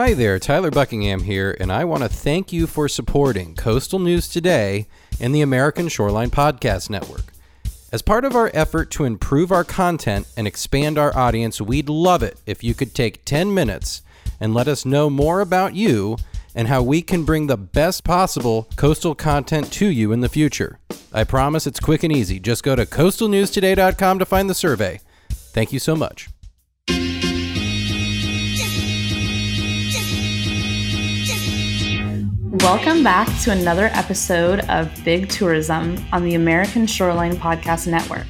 Hi there, Tyler Buckingham here, and I want to thank you for supporting Coastal News Today and the American Shoreline Podcast Network. As part of our effort to improve our content and expand our audience, we'd love it if you could take 10 minutes and let us know more about you and how we can bring the best possible coastal content to you in the future. I promise it's quick and easy. Just go to coastalnewstoday.com to find the survey. Thank you so much. Welcome back to another episode of Big Tourism on the American Shoreline Podcast Network.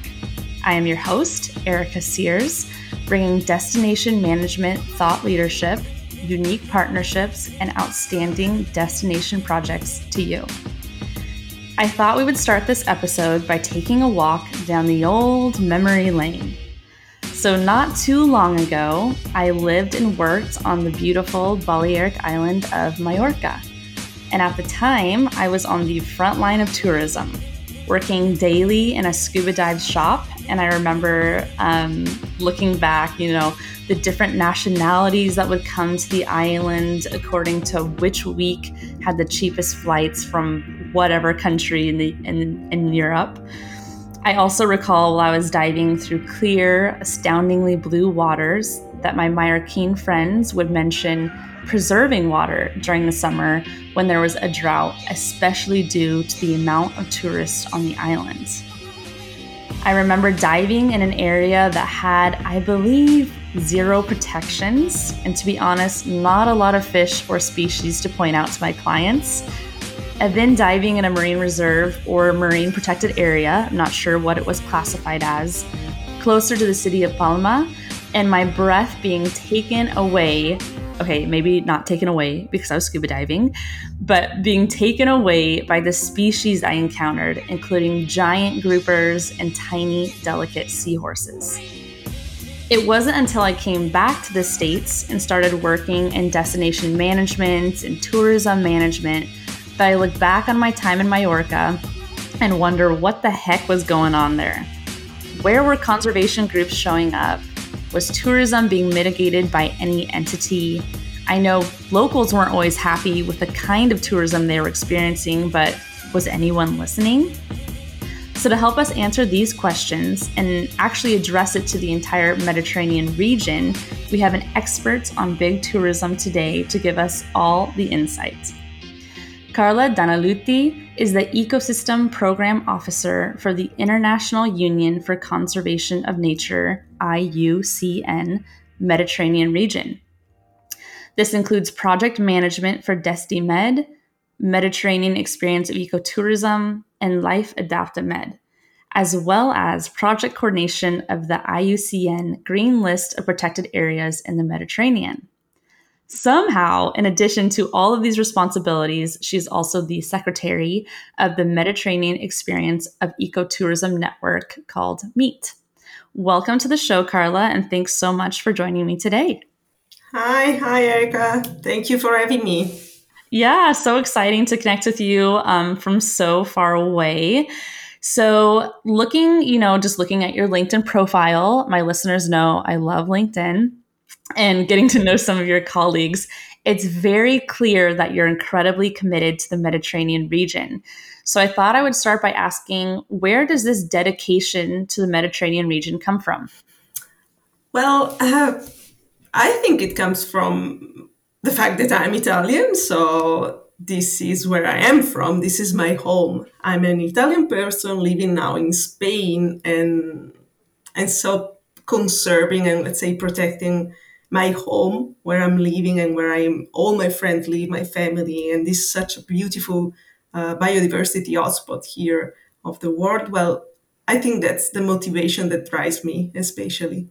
I am your host, Erica Sears, bringing destination management thought leadership unique partnerships, and outstanding destination projects to you. I thought we would start this episode by taking a walk down the old memory lane. So, not too long ago, I lived and worked on the beautiful Balearic island of Majorca. And at the time, I was on the front line of tourism, working daily in a scuba dive shop. And I remember um, looking back, you know, the different nationalities that would come to the island according to which week had the cheapest flights from whatever country in the in, in Europe. I also recall while I was diving through clear, astoundingly blue waters that my Majorquin friends would mention preserving water during the summer when there was a drought, especially due to the amount of tourists on the islands. I remember diving in an area that had, I believe, zero protections, and to be honest, not a lot of fish or species to point out to my clients. I've been diving in a marine reserve or marine protected area, I'm not sure what it was classified as, closer to the city of Palma, and my breath being taken away. Okay, maybe not taken away because I was scuba diving, but being taken away by the species I encountered, including giant groupers and tiny, delicate seahorses. It wasn't until I came back to the States and started working in destination management and tourism management that I look back on my time in Majorca and wonder what the heck was going on there. Where were conservation groups showing up? Was tourism being mitigated by any entity? I know locals weren't always happy with the kind of tourism they were experiencing, but was anyone listening? So, to help us answer these questions and actually address it to the entire Mediterranean region, we have an expert on big tourism today to give us all the insight. Carla Danelutti is the Ecosystem Program Officer for the International Union for Conservation of Nature, IUCN, Mediterranean region. This includes project management for DestiMed, Mediterranean Experience of Ecotourism, and Life Adapta Med, as well as project coordination of the IUCN Green List of Protected Areas in the Mediterranean. Somehow, in addition to all of these responsibilities, she's also the secretary of the Mediterranean Experience of Ecotourism Network called MEET. Welcome to the show, Carla, and thanks so much for joining me today. Hi, hi, Erica. Thank you for having me. Yeah, so exciting to connect with you um, from so far away. So, looking, you know, just looking at your LinkedIn profile, my listeners know I love LinkedIn and getting to know some of your colleagues. It's very clear that you're incredibly committed to the Mediterranean region. So, I thought I would start by asking where does this dedication to the Mediterranean region come from? Well, uh, I think it comes from the fact that I'm Italian, so this is where I am from. This is my home. I'm an Italian person living now in Spain, and and so conserving and let's say protecting my home where I'm living and where I'm all my friends live, my family, and this is such a beautiful uh, biodiversity hotspot here of the world. Well, I think that's the motivation that drives me, especially.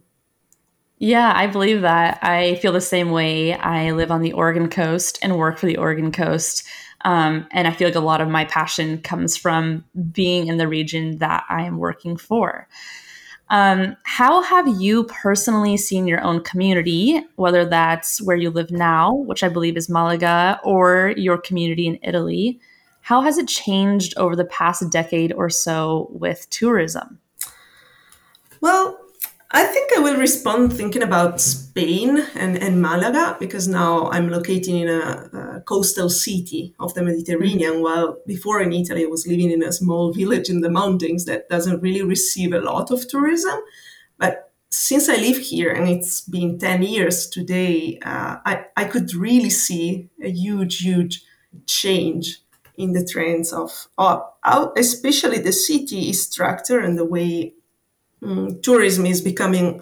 Yeah, I believe that. I feel the same way. I live on the Oregon coast and work for the Oregon coast. Um, and I feel like a lot of my passion comes from being in the region that I am working for. Um, how have you personally seen your own community, whether that's where you live now, which I believe is Malaga, or your community in Italy? How has it changed over the past decade or so with tourism? Well, I think I will respond thinking about Spain and, and Malaga because now I'm located in a, a coastal city of the Mediterranean. Mm-hmm. While before in Italy, I was living in a small village in the mountains that doesn't really receive a lot of tourism. But since I live here and it's been 10 years today, uh, I, I could really see a huge, huge change in the trends of, of especially the city structure and the way um, tourism is becoming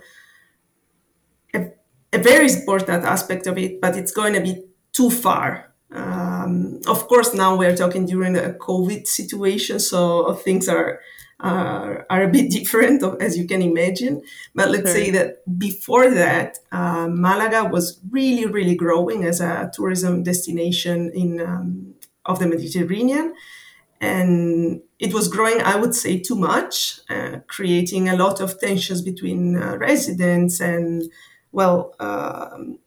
a, a, very important aspect of it, but it's going to be too far. Um, of course, now we're talking during a COVID situation, so things are are, are a bit different, as you can imagine. But let's say that before that, uh, Malaga was really, really growing as a tourism destination in um, of the Mediterranean. And it was growing, I would say, too much, uh, creating a lot of tensions between uh, residents and, well, um,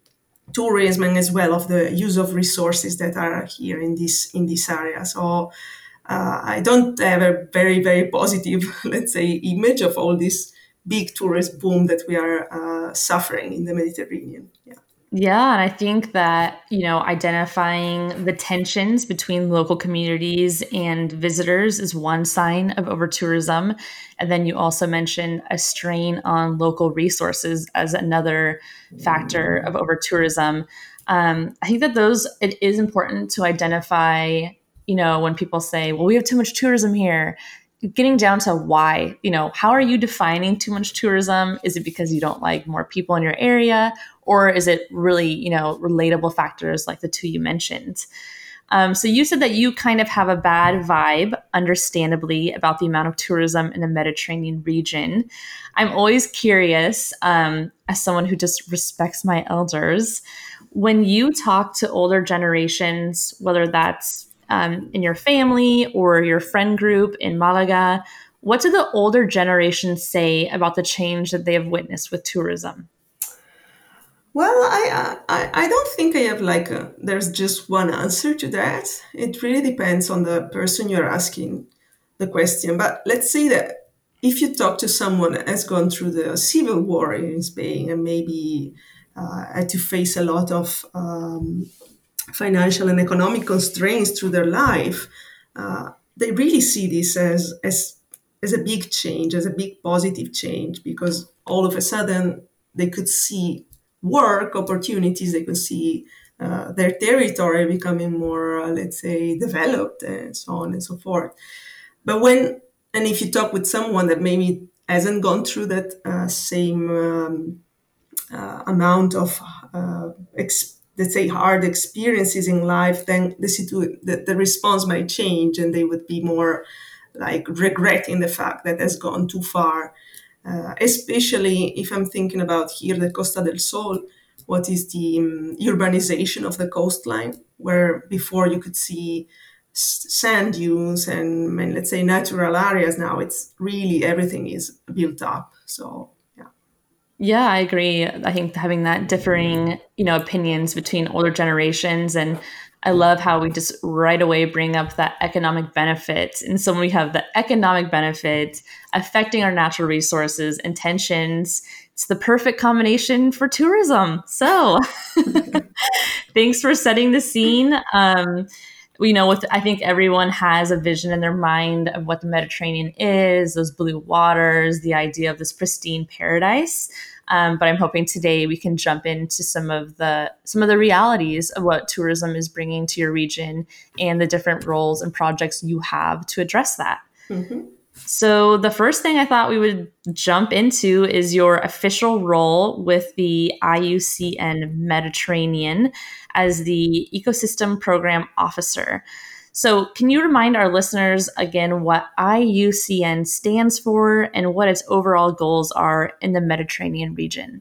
tourism and as well of the use of resources that are here in this in this area. So uh, I don't have a very very positive, let's say, image of all this big tourist boom that we are uh, suffering in the Mediterranean. Yeah. Yeah, and I think that, you know, identifying the tensions between local communities and visitors is one sign of overtourism. And then you also mentioned a strain on local resources as another factor of overtourism. Um, I think that those, it is important to identify, you know, when people say, well, we have too much tourism here, getting down to why, you know, how are you defining too much tourism? Is it because you don't like more people in your area? Or is it really, you know, relatable factors like the two you mentioned? Um, so you said that you kind of have a bad vibe, understandably, about the amount of tourism in the Mediterranean region. I'm always curious, um, as someone who just respects my elders, when you talk to older generations, whether that's um, in your family or your friend group in Malaga. What do the older generations say about the change that they have witnessed with tourism? Well, I, I I don't think I have like a, there's just one answer to that. It really depends on the person you're asking the question. But let's say that if you talk to someone that has gone through the civil war in Spain and maybe uh, had to face a lot of um, financial and economic constraints through their life, uh, they really see this as, as, as a big change, as a big positive change, because all of a sudden they could see work opportunities, they could see uh, their territory becoming more, uh, let's say, developed and so on and so forth. But when, and if you talk with someone that maybe hasn't gone through that uh, same um, uh, amount of uh, experience, let's say hard experiences in life then the, situ- the, the response might change and they would be more like regretting the fact that has gone too far uh, especially if i'm thinking about here the costa del sol what is the um, urbanization of the coastline where before you could see sand dunes and, and let's say natural areas now it's really everything is built up so yeah. yeah, I agree. I think having that differing, you know, opinions between older generations and I love how we just right away bring up that economic benefit. And so when we have the economic benefit affecting our natural resources and tensions, it's the perfect combination for tourism. So thanks for setting the scene. Um, you know, with I think everyone has a vision in their mind of what the Mediterranean is, those blue waters, the idea of this pristine paradise. Um, but I'm hoping today we can jump into some of the some of the realities of what tourism is bringing to your region and the different roles and projects you have to address that. Mm-hmm. So the first thing I thought we would jump into is your official role with the IUCN Mediterranean as the Ecosystem Program Officer. So, can you remind our listeners again what IUCN stands for and what its overall goals are in the Mediterranean region?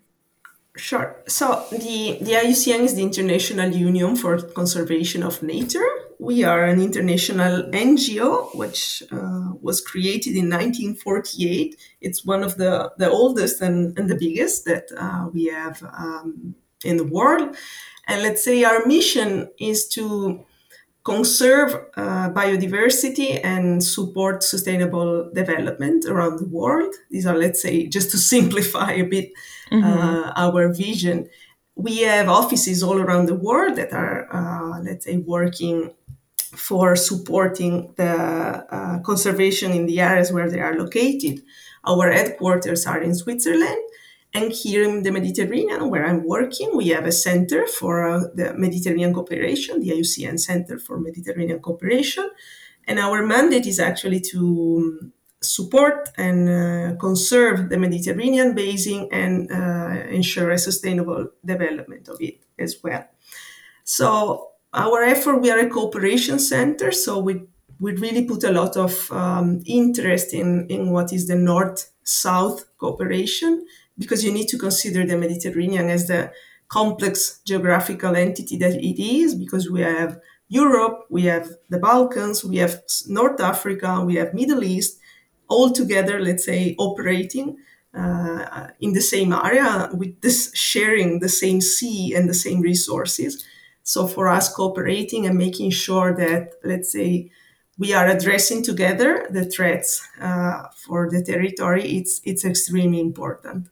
Sure. So, the, the IUCN is the International Union for Conservation of Nature. We are an international NGO which uh, was created in 1948. It's one of the, the oldest and, and the biggest that uh, we have um, in the world. And let's say our mission is to conserve uh, biodiversity and support sustainable development around the world. These are, let's say, just to simplify a bit mm-hmm. uh, our vision. We have offices all around the world that are, uh, let's say, working for supporting the uh, conservation in the areas where they are located. Our headquarters are in Switzerland, and here in the Mediterranean, where I'm working, we have a center for uh, the Mediterranean cooperation, the IUCN Center for Mediterranean Cooperation. And our mandate is actually to um, support and uh, conserve the Mediterranean basin and uh, ensure a sustainable development of it as well. So, our effort, we are a cooperation center, so we, we really put a lot of um, interest in, in what is the north south cooperation because you need to consider the Mediterranean as the complex geographical entity that it is, because we have Europe, we have the Balkans, we have North Africa, we have Middle East, all together, let's say, operating uh, in the same area with this sharing the same sea and the same resources. So for us, cooperating and making sure that, let's say, we are addressing together the threats uh, for the territory, it's it's extremely important.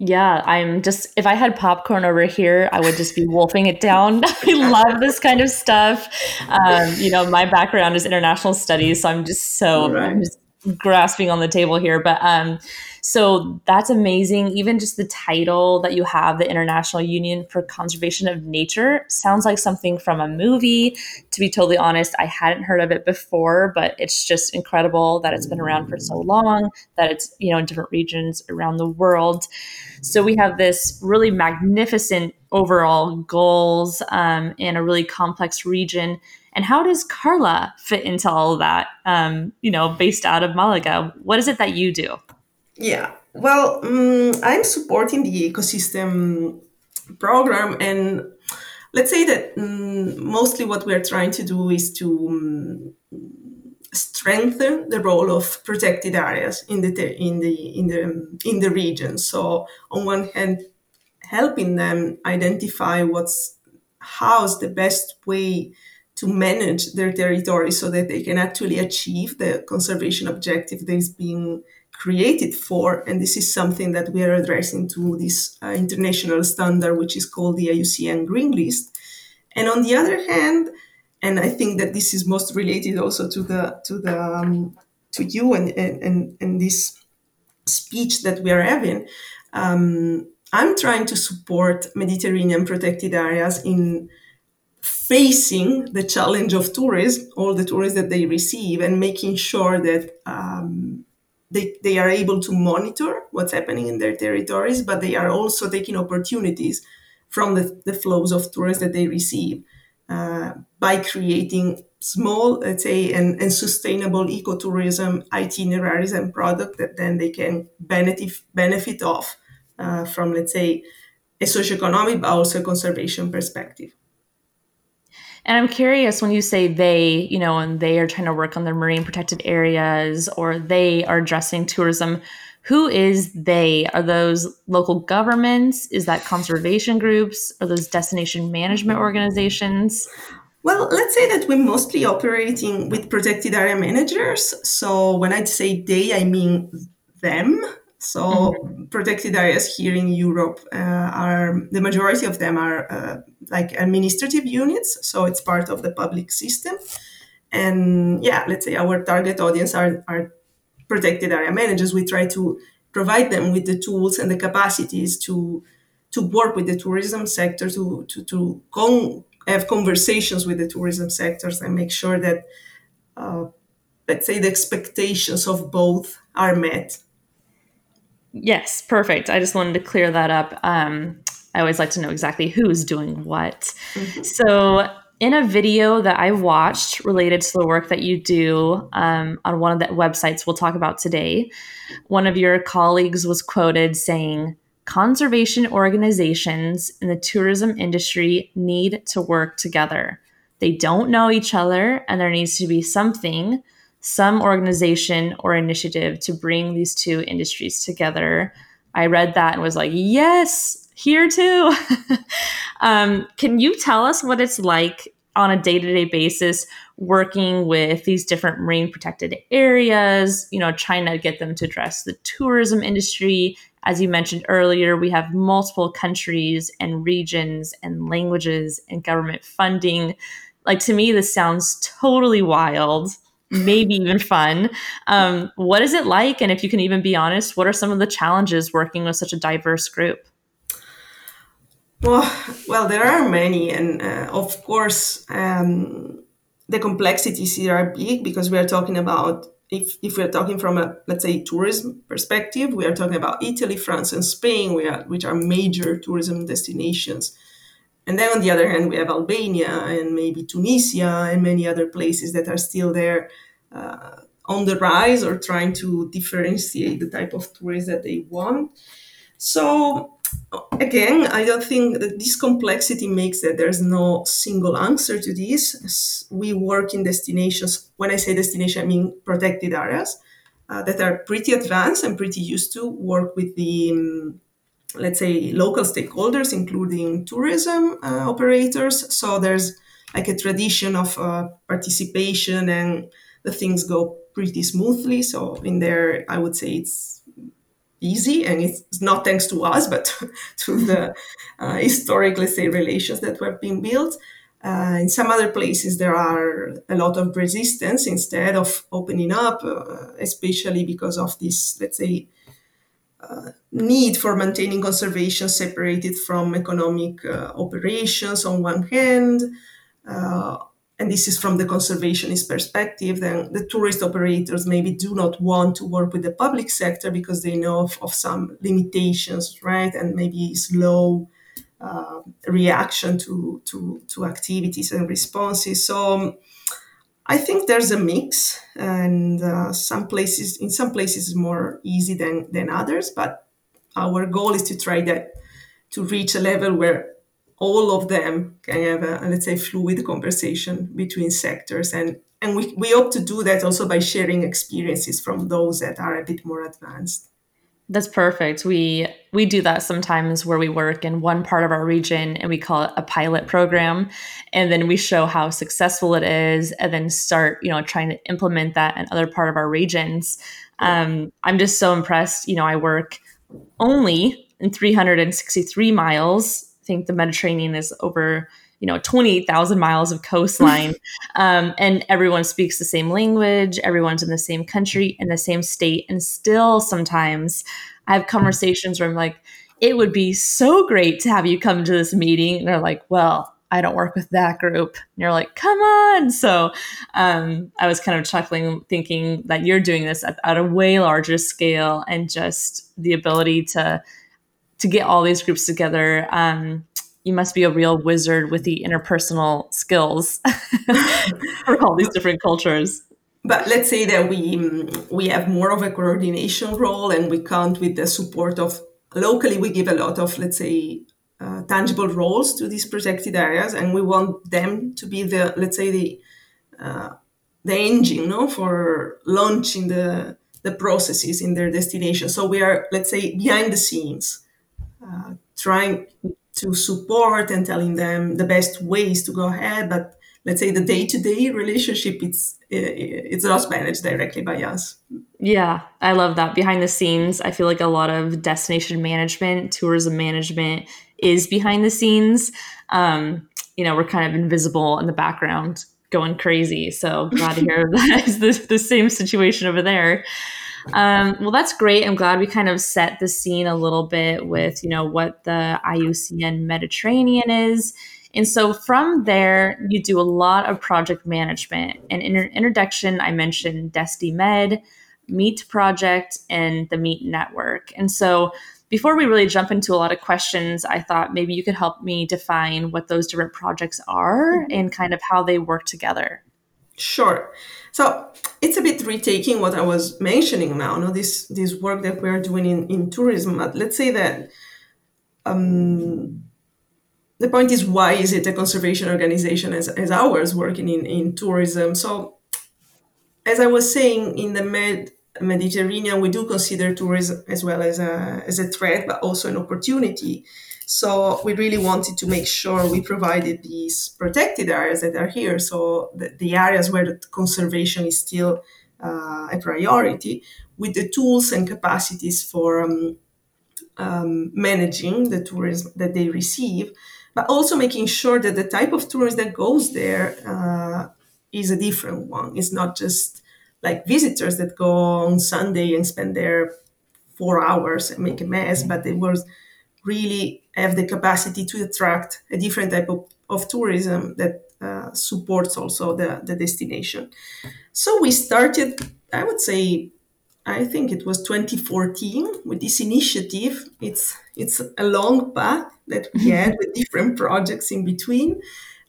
Yeah, I'm just, if I had popcorn over here, I would just be wolfing it down. I love this kind of stuff. Um, you know, my background is international studies, so I'm just so, right. I'm just grasping on the table here. But um, so that's amazing. Even just the title that you have, the International Union for Conservation of Nature, sounds like something from a movie. To be totally honest, I hadn't heard of it before, but it's just incredible that it's been around for so long, that it's, you know, in different regions around the world. So we have this really magnificent overall goals um, in a really complex region. And how does Carla fit into all of that? Um, you know, based out of Malaga, what is it that you do? Yeah, well, um, I'm supporting the ecosystem program, and let's say that um, mostly what we're trying to do is to um, strengthen the role of protected areas in the in the in the in the region. So, on one hand, helping them identify what's how's the best way to manage their territory so that they can actually achieve the conservation objective that is being created for. And this is something that we are addressing to this uh, international standard, which is called the IUCN Green List. And on the other hand, and I think that this is most related also to the to the um, to you and, and and this speech that we are having. Um, I'm trying to support Mediterranean protected areas in facing the challenge of tourism, all the tourists that they receive, and making sure that um, they, they are able to monitor what's happening in their territories, but they are also taking opportunities from the, the flows of tourists that they receive uh, by creating small, let's say, and, and sustainable ecotourism itineraries and product that then they can benefit benefit of uh, from, let's say, a socioeconomic but also conservation perspective. And I'm curious when you say they, you know, and they are trying to work on their marine protected areas or they are addressing tourism, who is they? Are those local governments? Is that conservation groups? Are those destination management organizations? Well, let's say that we're mostly operating with protected area managers. So when I say they, I mean them. So mm-hmm. protected areas here in Europe uh, are the majority of them are uh, like administrative units. So it's part of the public system. And yeah, let's say our target audience are, are protected area managers. We try to provide them with the tools and the capacities to to work with the tourism sector to to, to con- have conversations with the tourism sectors and make sure that uh, let's say the expectations of both are met Yes, perfect. I just wanted to clear that up. Um, I always like to know exactly who's doing what. Mm-hmm. So, in a video that I watched related to the work that you do um, on one of the websites we'll talk about today, one of your colleagues was quoted saying, Conservation organizations in the tourism industry need to work together. They don't know each other, and there needs to be something some organization or initiative to bring these two industries together. I read that and was like, yes, here too. um, can you tell us what it's like on a day-to-day basis working with these different marine protected areas you know trying to get them to address the tourism industry as you mentioned earlier we have multiple countries and regions and languages and government funding like to me this sounds totally wild maybe even fun. Um, what is it like? And if you can even be honest what are some of the challenges working with such a diverse group? Well, well, there are many, and uh, of course, um, the complexities here are big because we are talking about if, if we are talking from a let's say tourism perspective, we are talking about Italy, France, and Spain, are, which are major tourism destinations. And then on the other hand, we have Albania and maybe Tunisia and many other places that are still there uh, on the rise or trying to differentiate the type of tourists that they want. So again, I don't think that this complexity makes that there's no single answer to this. We work in destinations. When I say destination, I mean protected areas uh, that are pretty advanced and pretty used to work with the, um, let's say, local stakeholders, including tourism uh, operators. So there's like a tradition of uh, participation and the things go pretty smoothly. So in there, I would say it's easy and it's not thanks to us but to the uh, historic let's say relations that were being built uh, in some other places there are a lot of resistance instead of opening up uh, especially because of this let's say need for maintaining conservation separated from economic uh, operations on one hand uh, and this is from the conservationist perspective, then the tourist operators maybe do not want to work with the public sector because they know of, of some limitations, right? And maybe slow uh, reaction to, to, to activities and responses. So um, I think there's a mix, and uh, some places, in some places, more easy than, than others. But our goal is to try that to reach a level where all of them can have a, let's say fluid conversation between sectors and and we, we hope to do that also by sharing experiences from those that are a bit more advanced that's perfect. We we do that sometimes where we work in one part of our region and we call it a pilot program. And then we show how successful it is and then start you know trying to implement that in other part of our regions. Um, i'm just so impressed. You know i work only in 363 miles. I think the Mediterranean is over you know 28,000 miles of coastline. Um, and everyone speaks the same language everyone's in the same country in the same state. And still sometimes i have conversations where i'm like it would be so great to have you come to this meeting. And they're like well i don't work with that group. And you're like come on. So um, i was kind of chuckling thinking that you're doing this at, at a way larger scale and just the ability to to get all these groups together. Um, you must be a real wizard with the interpersonal skills for all these different cultures. But let's say that we we have more of a coordination role, and we count with the support of locally. We give a lot of let's say uh, tangible roles to these protected areas, and we want them to be the let's say the uh, the engine no, for launching the the processes in their destination. So we are let's say behind the scenes uh, trying to support and telling them the best ways to go ahead but let's say the day-to-day relationship it's it's not managed directly by us. Yeah i love that. Behind the scenes i feel like a lot of destination management tourism management is behind the scenes. Um, you know we're kind of invisible in the background going crazy. So glad to hear that is the, the same situation over there um, well, that's great. I'm glad we kind of set the scene a little bit with, you know, what the IUCN Mediterranean is. And so from there, you do a lot of project management. And in your introduction, I mentioned Desti Med, Meet Project, and the Meet Network. And so before we really jump into a lot of questions, I thought maybe you could help me define what those different projects are and kind of how they work together. Sure. So it's a bit retaking what I was mentioning now, no? this this work that we're doing in, in tourism. But let's say that um, the point is why is it a conservation organization as, as ours working in, in tourism? So as I was saying, in the Med Mediterranean, we do consider tourism as well as a, as a threat, but also an opportunity. So we really wanted to make sure we provided these protected areas that are here. So the, the areas where the conservation is still uh, a priority, with the tools and capacities for um, um, managing the tourism that they receive, but also making sure that the type of tourism that goes there uh, is a different one. It's not just like visitors that go on Sunday and spend there four hours and make a mess, but it will really have the capacity to attract a different type of, of tourism that uh, supports also the, the destination. So we started, I would say, I think it was 2014 with this initiative. It's it's a long path that we had with different projects in between,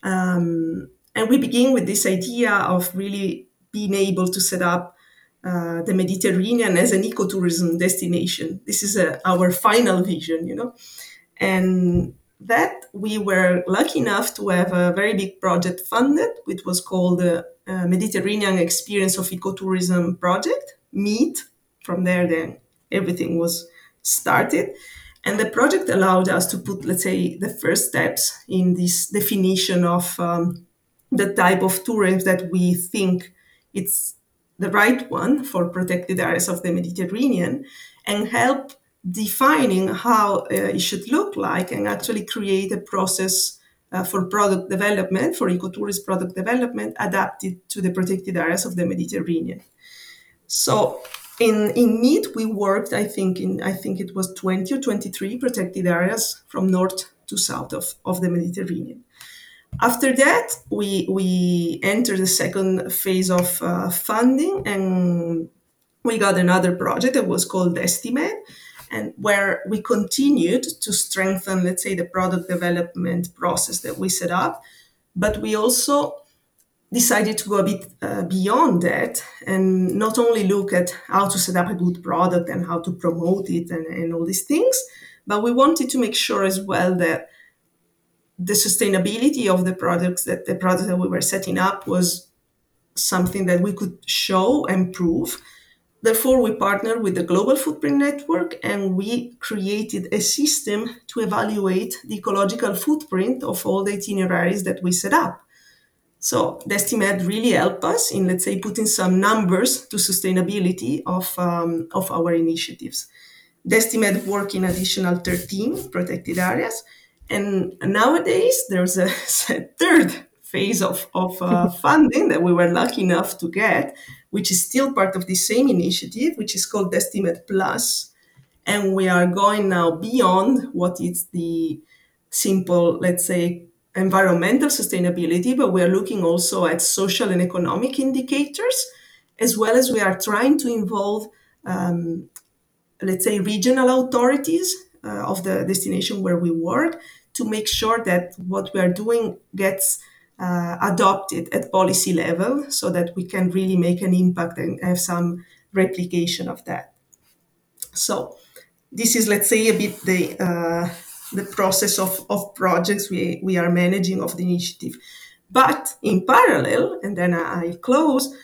um, and we begin with this idea of really being able to set up uh, the Mediterranean as an ecotourism destination. This is uh, our final vision, you know, and that we were lucky enough to have a very big project funded, which was called the uh, Mediterranean Experience of Ecotourism Project, MEET. From there, then everything was started. And the project allowed us to put, let's say, the first steps in this definition of um, the type of tourism that we think it's the right one for protected areas of the Mediterranean and help defining how uh, it should look like and actually create a process uh, for product development, for ecotourist product development adapted to the protected areas of the Mediterranean. So in, in MEET, we worked, I think, in I think it was 20 or 23 protected areas from north to south of, of the Mediterranean. After that, we we entered the second phase of uh, funding, and we got another project that was called DestiMed, and where we continued to strengthen, let's say, the product development process that we set up, but we also decided to go a bit uh, beyond that and not only look at how to set up a good product and how to promote it and, and all these things, but we wanted to make sure as well that the sustainability of the products that the product that we were setting up was something that we could show and prove. Therefore, we partnered with the Global Footprint Network and we created a system to evaluate the ecological footprint of all the itineraries that we set up. So, Destimed really helped us in, let's say, putting some numbers to sustainability of, um, of our initiatives. Destimed work in additional 13 protected areas and nowadays, there's a, a third phase of, of uh, funding that we were lucky enough to get, which is still part of the same initiative, which is called Destimed Plus. And we are going now beyond what is the simple, let's say, environmental sustainability, but we are looking also at social and economic indicators, as well as we are trying to involve, um, let's say, regional authorities uh, of the destination where we work to make sure that what we are doing gets uh, adopted at policy level so that we can really make an impact and have some replication of that. So this is, let's say, a bit the uh, the process of, of projects we, we are managing of the initiative. But in parallel, and then I close,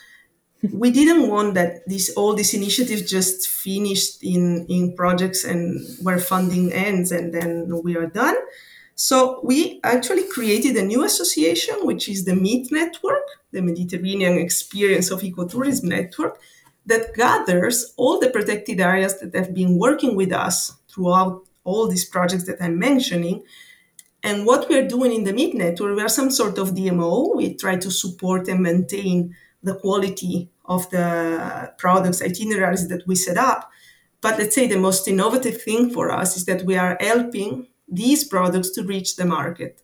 we didn't want that this all these initiatives just finished in in projects and where funding ends and then we are done so we actually created a new association, which is the MEET Network, the Mediterranean Experience of Ecotourism Network, that gathers all the protected areas that have been working with us throughout all these projects that I'm mentioning. And what we are doing in the MEET Network, we are some sort of DMO. We try to support and maintain the quality of the products, itineraries that we set up. But let's say the most innovative thing for us is that we are helping these products to reach the market.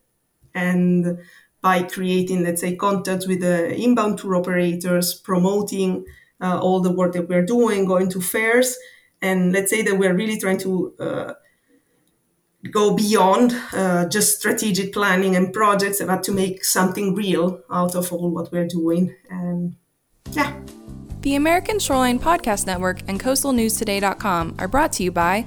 And by creating, let's say, contacts with the inbound tour operators, promoting uh, all the work that we're doing, going to fairs, and let's say that we're really trying to uh, go beyond uh, just strategic planning and projects, but to make something real out of all what we're doing. And yeah. The American Shoreline Podcast Network and CoastalNewsToday.com are brought to you by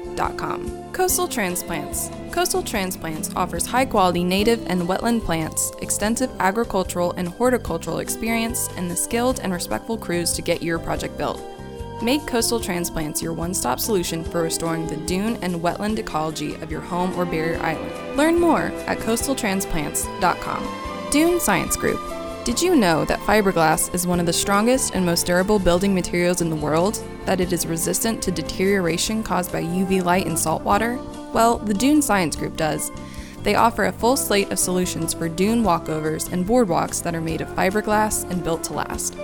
Coastal Transplants. Coastal Transplants offers high quality native and wetland plants, extensive agricultural and horticultural experience, and the skilled and respectful crews to get your project built. Make Coastal Transplants your one stop solution for restoring the dune and wetland ecology of your home or barrier island. Learn more at coastaltransplants.com. Dune Science Group. Did you know that fiberglass is one of the strongest and most durable building materials in the world? That it is resistant to deterioration caused by UV light and salt water? Well, the Dune Science Group does. They offer a full slate of solutions for dune walkovers and boardwalks that are made of fiberglass and built to last.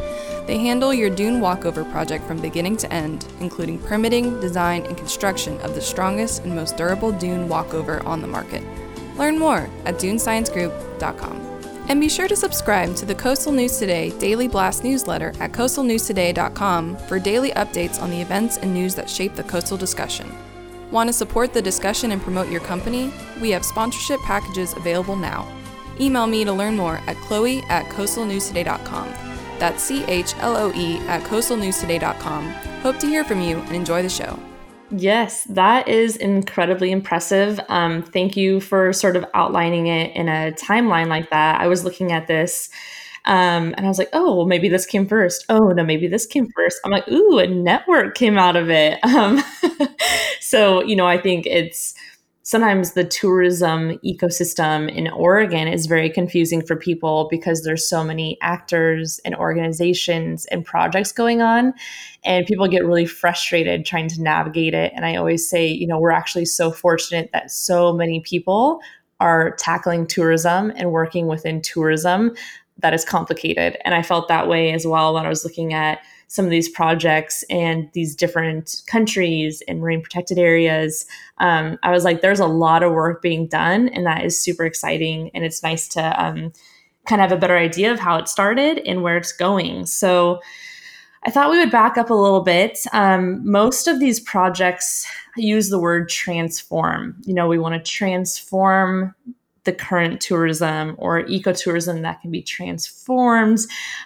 They handle your dune walkover project from beginning to end, including permitting, design, and construction of the strongest and most durable dune walkover on the market. Learn more at dunesciencegroup.com. And be sure to subscribe to the Coastal News Today Daily Blast newsletter at coastalnewstoday.com for daily updates on the events and news that shape the coastal discussion. Want to support the discussion and promote your company? We have sponsorship packages available now. Email me to learn more at chloe at coastalnewstoday.com. That's C H L O E at coastalnewstoday.com. Hope to hear from you and enjoy the show. Yes, that is incredibly impressive. Um, thank you for sort of outlining it in a timeline like that. I was looking at this um, and I was like, oh, well, maybe this came first. Oh, no, maybe this came first. I'm like, ooh, a network came out of it. Um, so, you know, I think it's sometimes the tourism ecosystem in Oregon is very confusing for people because there's so many actors and organizations and projects going on and people get really frustrated trying to navigate it. And I always say, you know, we're actually so fortunate that so many people are tackling tourism and working within tourism that is complicated. And I felt that way as well when I was looking at some of these projects and these different countries and marine protected areas, um, I was like, there's a lot of work being done, and that is super exciting. And it's nice to um, kind of have a better idea of how it started and where it's going. So I thought we would back up a little bit. Um, most of these projects use the word transform. You know, we want to transform the current tourism or ecotourism that can be transformed.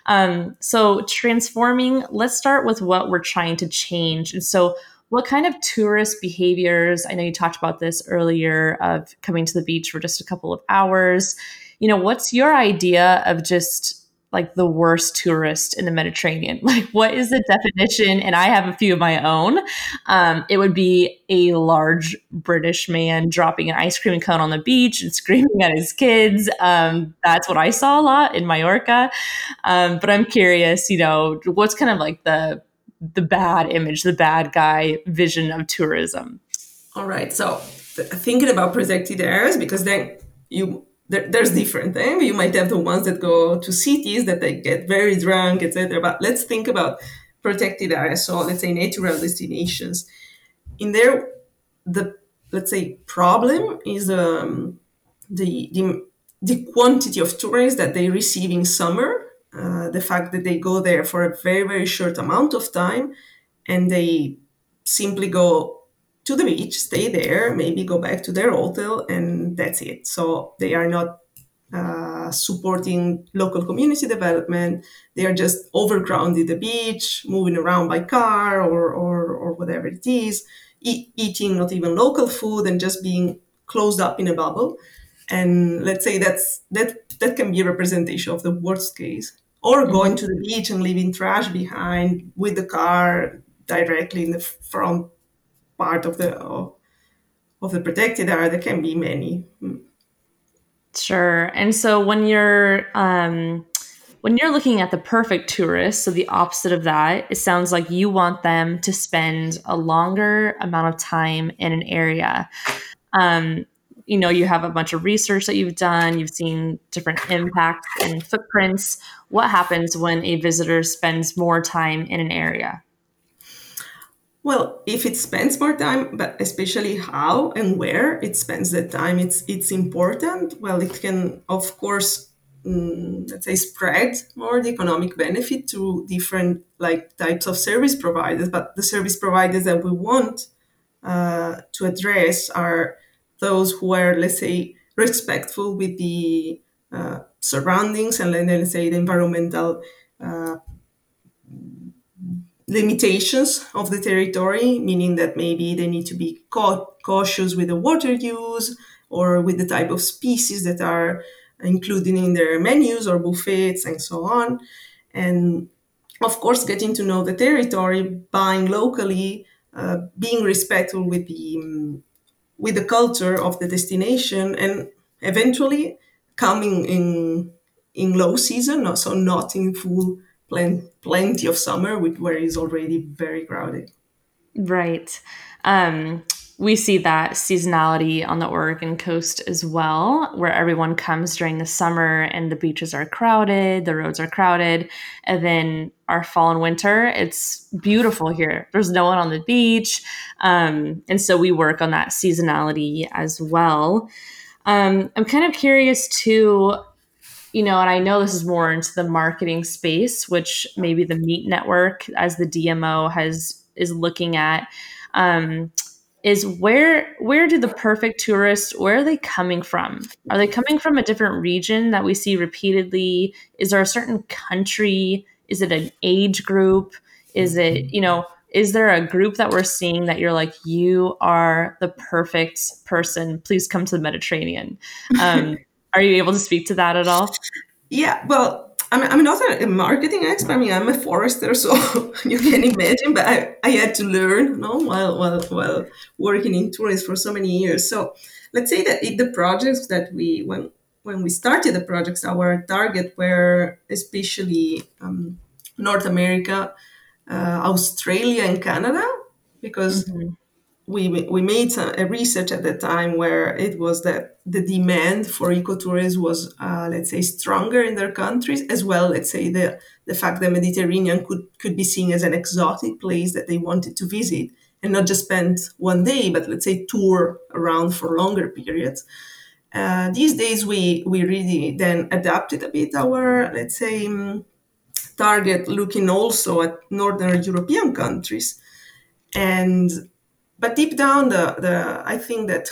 Um, so, transforming, let's start with what we're trying to change. And so, what kind of tourist behaviors? I know you talked about this earlier of coming to the beach for just a couple of hours. You know, what's your idea of just like the worst tourist in the Mediterranean? Like, what is the definition? And I have a few of my own. Um, it would be a large British man dropping an ice cream cone on the beach and screaming at his kids. Um, that's what I saw a lot in Mallorca. Um, but I'm curious, you know, what's kind of like the the bad image, the bad guy vision of tourism? All right. So th- thinking about protected areas, because then you there, there's different things. You might have the ones that go to cities that they get very drunk, etc. But let's think about protected areas. So let's say natural destinations. In there, the let's say problem is um, the, the the quantity of tourists that they receive in summer. Uh, the fact that they go there for a very very short amount of time, and they simply go to the beach, stay there, maybe go back to their hotel, and that's it. So they are not uh, supporting local community development. They are just overgrounded the beach, moving around by car or, or, or whatever it is, e- eating not even local food and just being closed up in a bubble. And let's say that's that that can be a representation of the worst case. Or mm-hmm. going to the beach and leaving trash behind with the car directly in the front part of the of the protected area. There can be many. Hmm. Sure. And so when you're um, when you're looking at the perfect tourist, so the opposite of that, it sounds like you want them to spend a longer amount of time in an area. Um, you know, you have a bunch of research that you've done, you've seen different impacts and footprints. What happens when a visitor spends more time in an area? Well, if it spends more time, but especially how and where it spends that time, it's it's important. Well, it can, of course, mm, let's say, spread more the economic benefit to different like types of service providers. But the service providers that we want uh, to address are those who are, let's say, respectful with the uh, surroundings and let's say the environmental uh, limitations of the territory, meaning that maybe they need to be cautious with the water use or with the type of species that are included in their menus or buffets and so on. And of course, getting to know the territory, buying locally, uh, being respectful with the um, with the culture of the destination, and eventually coming in in low season, so not in full plen- plenty of summer, where it's already very crowded. Right. Um, we see that seasonality on the Oregon coast as well, where everyone comes during the summer and the beaches are crowded, the roads are crowded. And then our fall and winter, it's beautiful here. There's no one on the beach. Um, and so we work on that seasonality as well. Um, I'm kind of curious too, you know, and I know this is more into the marketing space, which maybe the MEET Network, as the DMO, has is looking at. Um, is where where do the perfect tourists where are they coming from? Are they coming from a different region that we see repeatedly? Is there a certain country? Is it an age group? Is it you know is there a group that we're seeing that you're like you are the perfect person. Please come to the mediterranean. Um, are you able to speak to that at all yeah well I'm, I'm not a marketing expert. I mean, I'm a forester, so you can imagine. But I, I had to learn, no, while while while working in tourism for so many years. So let's say that the projects that we when when we started the projects, our target were especially um, North America, uh, Australia, and Canada, because mm-hmm we, we made a research at the time where it was that the demand for ecotourism was, uh, let's say, stronger in their countries, as well, let's say, the, the fact that Mediterranean could, could be seen as an exotic place that they wanted to visit and not just spend one day, but let's say tour around for longer periods. Uh, these days, we, we really then adapted a bit our, let's say, um, target looking also at Northern European countries. And but deep down, the, the I think that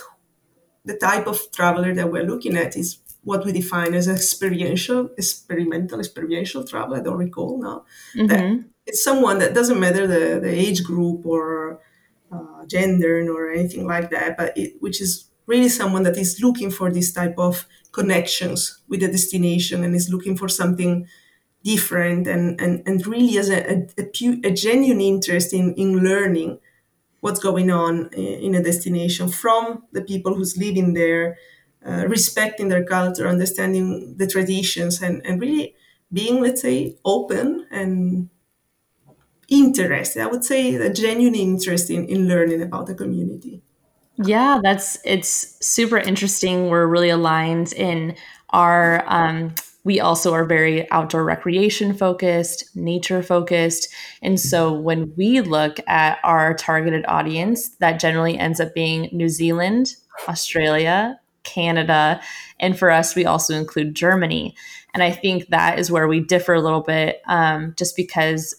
the type of traveler that we're looking at is what we define as experiential, experimental, experiential travel. I don't recall now. Mm-hmm. That it's someone that doesn't matter the, the age group or uh, gender or anything like that, but it, which is really someone that is looking for this type of connections with the destination and is looking for something different and, and, and really has a, a, a, a genuine interest in, in learning what's going on in a destination from the people who's living there, uh, respecting their culture, understanding the traditions, and, and really being, let's say, open and interested. I would say a genuine interest in, in learning about the community. Yeah, that's it's super interesting. We're really aligned in our um, we also are very outdoor recreation focused, nature focused. And so when we look at our targeted audience, that generally ends up being New Zealand, Australia, Canada, and for us, we also include Germany. And I think that is where we differ a little bit, um, just because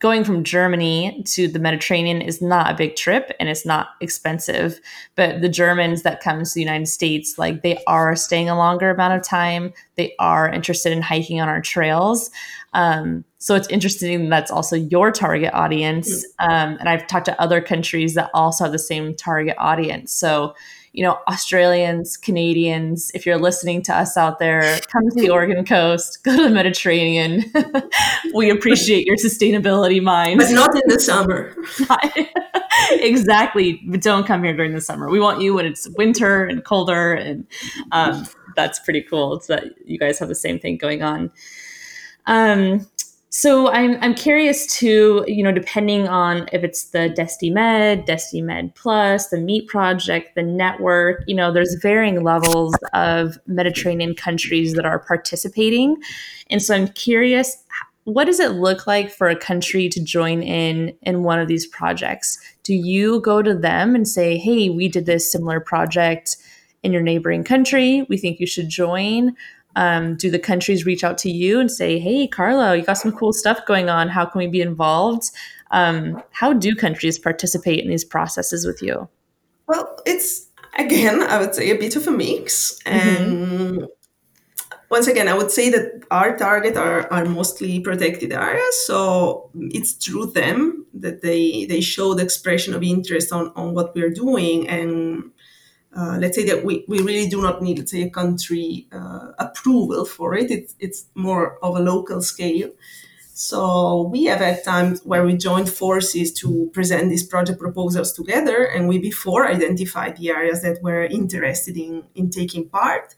going from Germany to the Mediterranean is not a big trip and it's not expensive. But the Germans that come to the United States, like they are staying a longer amount of time. They are interested in hiking on our trails. Um, so it's interesting that's also your target audience. Um, and I've talked to other countries that also have the same target audience. So you know, Australians, Canadians, if you're listening to us out there, come to the Oregon coast, go to the Mediterranean. we appreciate your sustainability mind. But not in the summer. exactly. But don't come here during the summer. We want you when it's winter and colder. And um, that's pretty cool. It's that you guys have the same thing going on. Um, so I'm I'm curious to you know depending on if it's the DestiMed, DestiMed Plus, the MEET Project, the network, you know, there's varying levels of Mediterranean countries that are participating, and so I'm curious, what does it look like for a country to join in in one of these projects? Do you go to them and say, "Hey, we did this similar project in your neighboring country. We think you should join." Um, do the countries reach out to you and say, "Hey, Carlo, you got some cool stuff going on. How can we be involved?" Um, how do countries participate in these processes with you? Well, it's again, I would say a bit of a mix. And mm-hmm. once again, I would say that our target are, are mostly protected areas. So it's through them that they, they show the expression of interest on, on what we're doing. And uh, let's say that we, we really do not need, let's say, a country uh, approval for it. It's, it's more of a local scale. So we have had times where we joined forces to present these project proposals together, and we before identified the areas that were interested in, in taking part.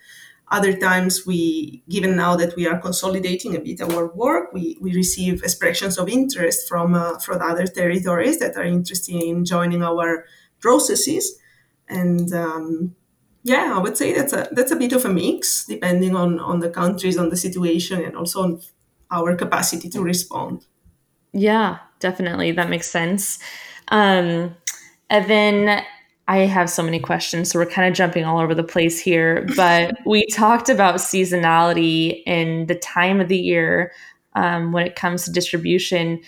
Other times, we, given now that we are consolidating a bit our work, we, we receive expressions of interest from uh, from other territories that are interested in joining our processes, and um, yeah, I would say that's a that's a bit of a mix, depending on on the countries, on the situation, and also on our capacity to respond. Yeah, definitely. That makes sense. Um, and then I have so many questions, so we're kind of jumping all over the place here. But we talked about seasonality and the time of the year um, when it comes to distribution.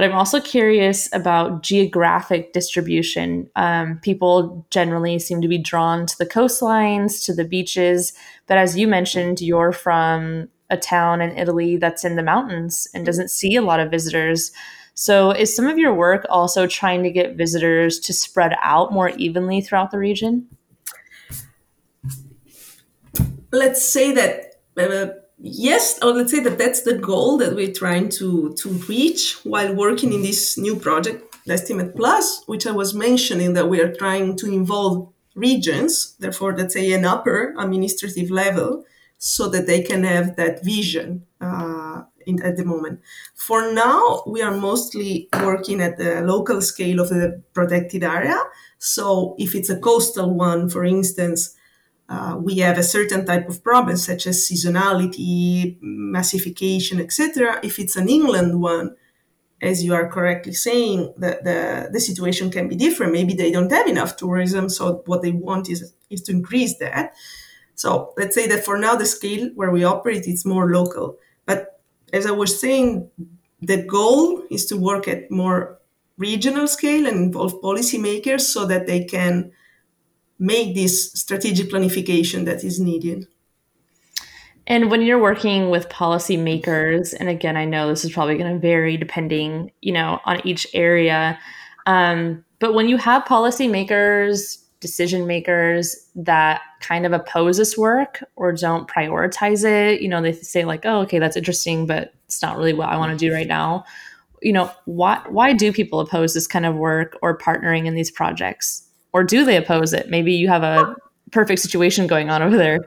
But I'm also curious about geographic distribution. Um, people generally seem to be drawn to the coastlines, to the beaches. But as you mentioned, you're from a town in Italy that's in the mountains and doesn't see a lot of visitors. So, is some of your work also trying to get visitors to spread out more evenly throughout the region? Let's say that uh, yes, or let's say that that's the goal that we're trying to to reach while working in this new project, DestiMed Plus, which I was mentioning that we are trying to involve regions, therefore, let's say an upper administrative level so that they can have that vision uh, in, at the moment. For now, we are mostly working at the local scale of the protected area. So if it's a coastal one, for instance, uh, we have a certain type of problem such as seasonality, massification, etc. If it's an inland one, as you are correctly saying, the, the, the situation can be different. Maybe they don't have enough tourism, so what they want is, is to increase that. So let's say that for now, the scale where we operate is more local. But as I was saying, the goal is to work at more regional scale and involve policymakers so that they can make this strategic planification that is needed. And when you're working with policymakers, and again, I know this is probably going to vary depending, you know, on each area. Um, but when you have policymakers decision makers that kind of oppose this work or don't prioritize it. You know, they say like, "Oh, okay, that's interesting, but it's not really what I want to do right now." You know, why why do people oppose this kind of work or partnering in these projects? Or do they oppose it? Maybe you have a perfect situation going on over there.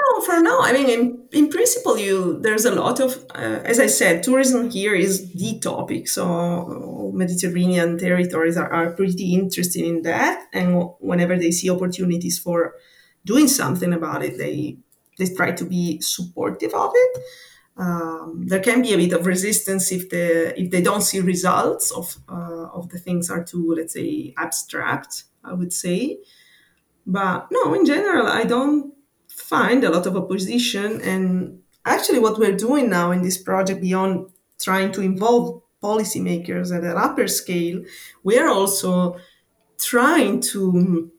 No, for now, I mean, in, in principle, you there's a lot of, uh, as I said, tourism here is the topic. So Mediterranean territories are, are pretty interested in that, and whenever they see opportunities for doing something about it, they they try to be supportive of it. Um, there can be a bit of resistance if the if they don't see results of uh, of the things are too let's say abstract. I would say, but no, in general, I don't find a lot of opposition. And actually, what we're doing now in this project, beyond trying to involve policymakers at an upper scale, we are also trying to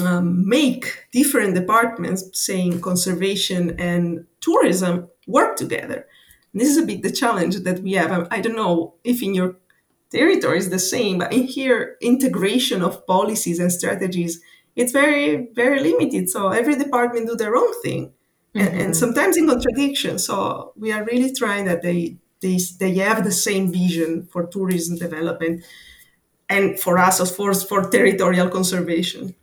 um, make different departments, saying conservation and tourism, work together. And this is a bit the challenge that we have. I don't know if in your territory is the same, but in here, integration of policies and strategies it's very very limited. So every department do their own thing. Mm-hmm. and, and, sometimes in contradiction. So we are really trying that they they, they have the same vision for tourism development and for us of course for territorial conservation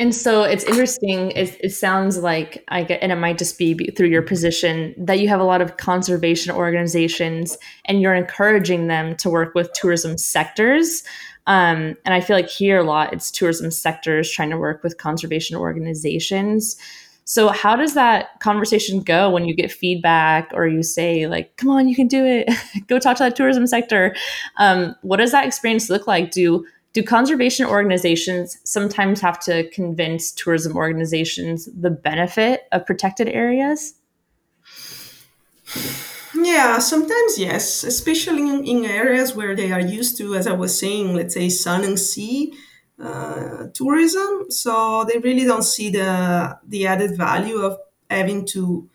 and so it's interesting. It, it, sounds like I get, and it might just be through your position that you have a lot of conservation organizations, and you're encouraging them to work with tourism sectors. Um, and I feel like here a lot it's tourism sectors trying to work with conservation organizations. So how does that conversation go when you get feedback or you say like, "Come on, you can do it. go talk to that tourism sector." Um, what does that experience look like? Do do conservation organizations sometimes have to convince tourism organizations the benefit of protected areas? Yeah, sometimes yes, especially in, in, areas where they are used to, as I was saying, let's say sun and sea uh, tourism. So they really don't see the the added value of having to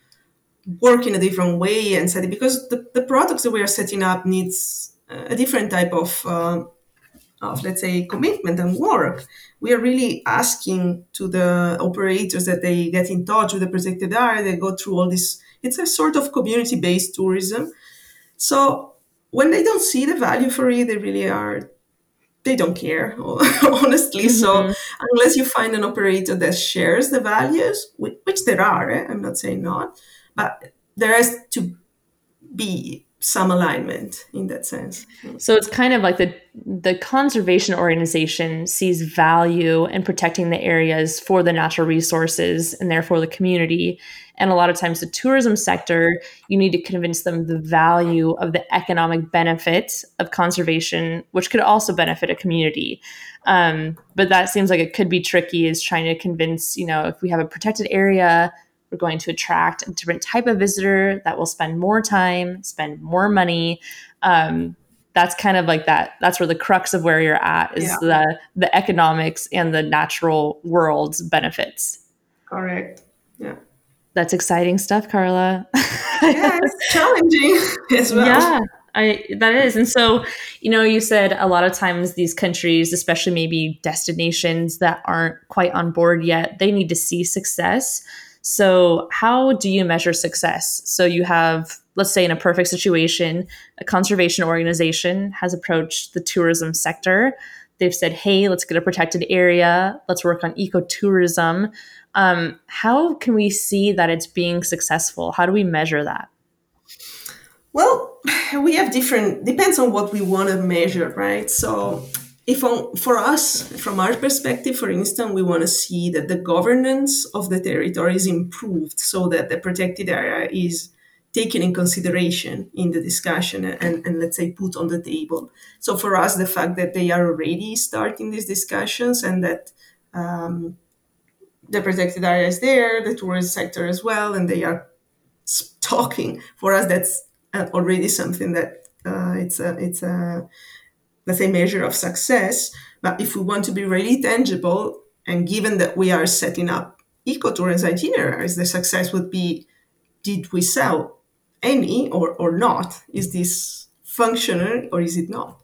work in a different way and set it because the, the products that we are setting up needs a different type of uh, of let's say commitment and work we are really asking to the operators that they get in touch with the protected area they go through all this it's a sort of community based tourism so when they don't see the value for it they really are they don't care honestly mm-hmm. so unless you find an operator that shares the values which there are eh? i'm not saying not but there has to be some alignment in that sense. So it's kind of like the the conservation organization sees value in protecting the areas for the natural resources and therefore the community. And a lot of times the tourism sector, you need to convince them the value of the economic benefit of conservation, which could also benefit a community. Um, but that seems like it could be tricky is trying to convince, you know, if we have a protected area we're going to attract a different type of visitor that will spend more time, spend more money. Um, that's kind of like that. That's where the crux of where you're at is yeah. the the economics and the natural world's benefits. Correct. Yeah. That's exciting stuff, Carla. yeah, it's challenging as well. Yeah. I, that is. And so, you know, you said a lot of times these countries, especially maybe destinations that aren't quite on board yet, they need to see success. So, how do you measure success? So, you have, let's say, in a perfect situation, a conservation organization has approached the tourism sector. They've said, hey, let's get a protected area, let's work on ecotourism. Um, how can we see that it's being successful? How do we measure that? Well, we have different, depends on what we want to measure, right? So, if on, for us, from our perspective, for instance, we want to see that the governance of the territory is improved so that the protected area is taken in consideration in the discussion and, and let's say put on the table. So for us, the fact that they are already starting these discussions and that um, the protected area is there, the tourist sector as well, and they are talking for us, that's uh, already something that uh, it's a it's a let's say, measure of success. But if we want to be really tangible, and given that we are setting up ecotourism itineraries, the success would be did we sell any or, or not? Is this functional or is it not?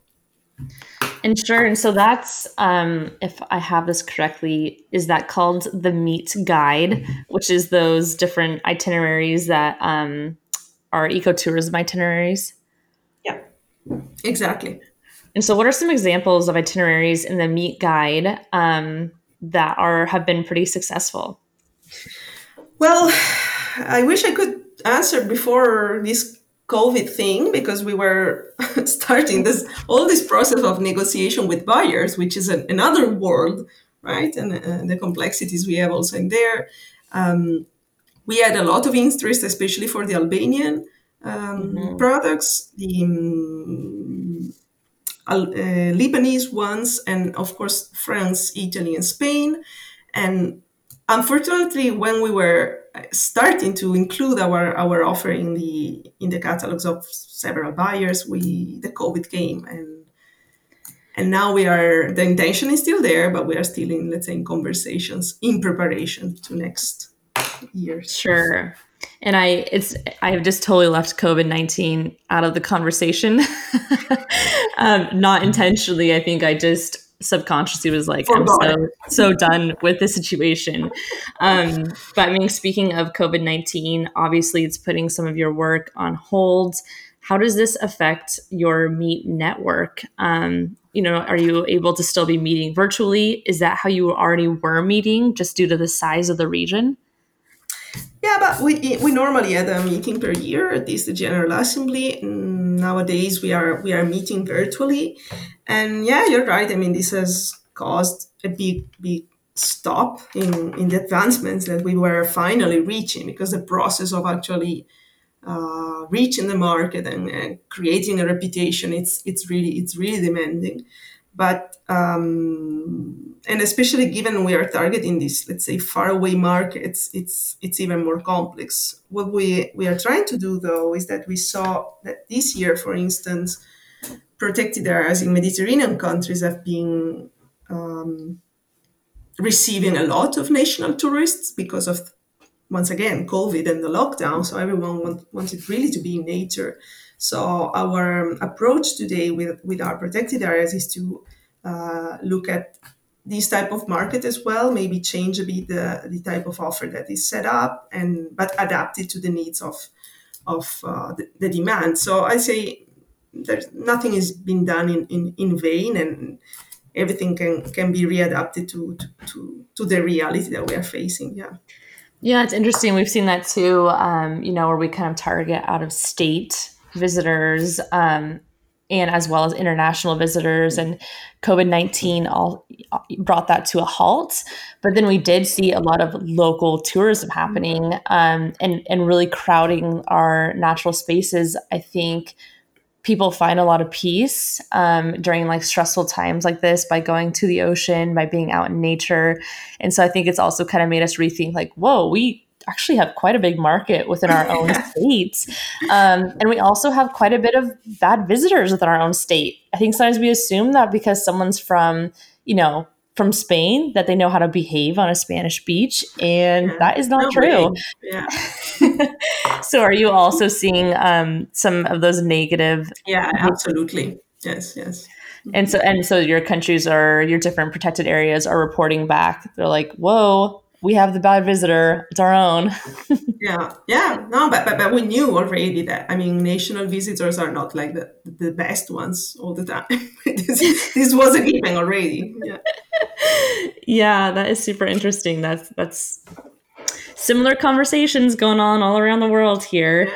And sure, and so that's um, if I have this correctly, is that called the Meet Guide, which is those different itineraries that um, are ecotourism itineraries? Yeah, exactly. And so, what are some examples of itineraries in the Meet Guide um, that are have been pretty successful? Well, I wish I could answer before this COVID thing because we were starting this all this process of negotiation with buyers, which is an, another world, right? And uh, the complexities we have also in there. Um, we had a lot of interest, especially for the Albanian um, mm-hmm. products. The um, uh, Lebanese ones, and of course, France, Italy, and Spain. And unfortunately, when we were starting to include our, our offer in the in the catalogs of several buyers, we the COVID came and and now we are the intention is still there, but we are still in let's say in conversations in preparation to next year. Sure and I it's I have just totally left COVID nineteen out of the conversation. um, not intentionally. I think I just subconsciously was like, I'm so so done with the situation. Um, but I mean, speaking of COVID nineteen, obviously it's putting some of your work on hold. How does this affect your meet network? Um, you know, are you able to still be meeting virtually? Is that how you already were meeting, just due to the size of the region? Yeah, but we we normally had a meeting per year, at least the General Assembly. Nowadays, we are we are meeting virtually, and yeah, you're right. I mean, this has caused a big big stop in in the advancements that we were finally reaching because the process of actually uh, reaching the market and, and, creating a reputation it's it's really it's really demanding but um, and especially given we are targeting these let's say faraway markets it's it's even more complex. What we we are trying to do though is that we saw that this year for instance protected areas in mediterranean countries have been um, receiving a lot of national tourists because of once again covid and the lockdown. So everyone want, wanted really to be in nature. So our approach today with, with our protected areas is to uh, look at this type of market as well, maybe change a bit the, the type of offer that is set up, and but adapt it to the needs of of uh, the, the, demand. So I say there's nothing is being done in, in, in vain, and everything can can be readapted to, to to to the reality that we are facing. Yeah. Yeah, it's interesting. We've seen that too. Um, you know, where we kind of target out of state visitors um, and as well as international visitors and covid-19 all brought that to a halt. But then we did see a lot of local tourism happening um, and, and really crowding our natural spaces. I think people find a lot of peace um, during like stressful times like this by going to the ocean by being out in nature. And so i think it's also kind of made us rethink like whoa we actually have quite a big market within our own states. Um, and we also have quite a bit of bad visitors within our own state. I think sometimes we assume that because someone's from, you know, from Spain that they know how to behave on a Spanish beach, and yeah. that is not no true. Yeah. so, are you also seeing um, some of those negative? Yeah, absolutely. Yes, yes. And so, and so, your countries are your different protected areas are reporting back. They're like, "Whoa, we have the bad visitor. It's our own. yeah, yeah, no, but, but but we knew already that. I mean, national visitors are not like the the best ones all the time. this, this was a given already. Yeah. yeah, that is super interesting. That's that's similar conversations going on all around the world here.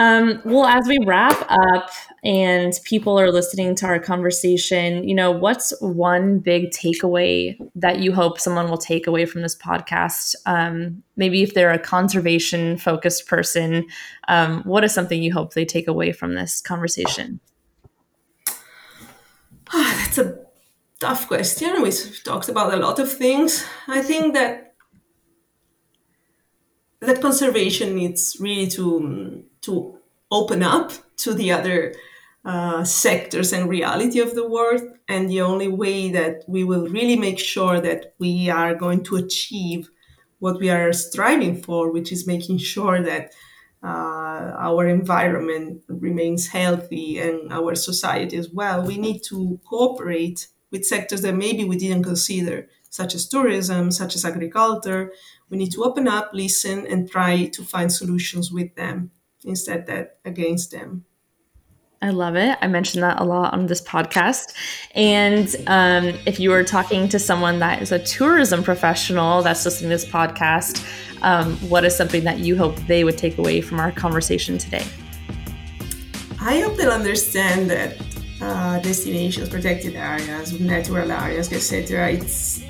Um, well, as we wrap up and people are listening to our conversation, you know, what's one big takeaway that you hope someone will take away from this podcast? Um, maybe if they're a conservation focused person, um, what is something you hope they take away from this conversation? Oh, that's a tough question. We've talked about a lot of things. I think that that conservation needs really to to open up to the other uh, sectors and reality of the world. And the only way that we will really make sure that we are going to achieve what we are striving for, which is making sure that uh, our environment remains healthy and our society as well, we need to cooperate with sectors that maybe we didn't consider, such as tourism, such as agriculture. We need to open up, listen, and try to find solutions with them instead that against them. I love it. I mentioned that a lot on this podcast. And um, if you are talking to someone that is a tourism professional that's listening to this podcast, um, what is something that you hope they would take away from our conversation today? I hope they'll understand that uh, destinations, protected areas, natural areas, etc., it's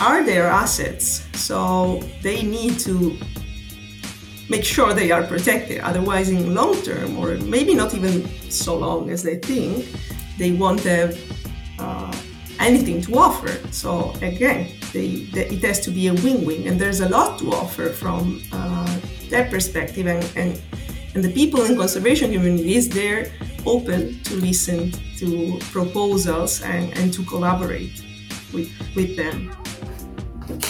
are their assets. So they need to make sure they are protected. Otherwise, in long term, or maybe not even so long as they think, they won't have uh, anything to offer. So again, they, they, it has to be a win-win, and there's a lot to offer from uh, that perspective. And, and and the people in conservation communities they're open to listen to proposals and, and to collaborate with with them.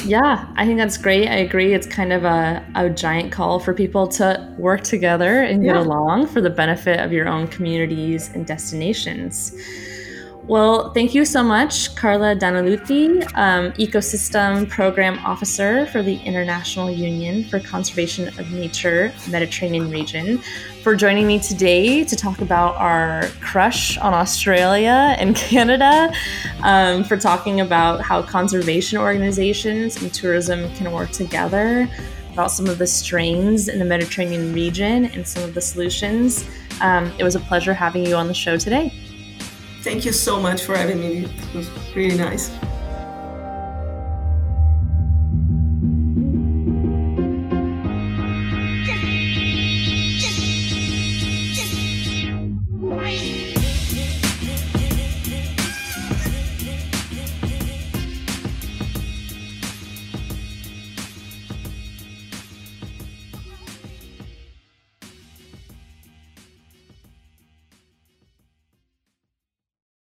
Yeah, I think that's great. I agree. It's kind of a, a giant call for people to work together and get along for the benefit of your own communities and destinations. Well, thank you so much, Carla Danelutti, um, Ecosystem Program Officer for the International Union for Conservation of Nature Mediterranean Region, for joining me today to talk about our crush on Australia and Canada, um, for talking about how conservation organizations and tourism can work together, about some of the strains in the Mediterranean region and some of the solutions. Um, it was a pleasure having you on the show today. Thank you so much for having me. It was really nice.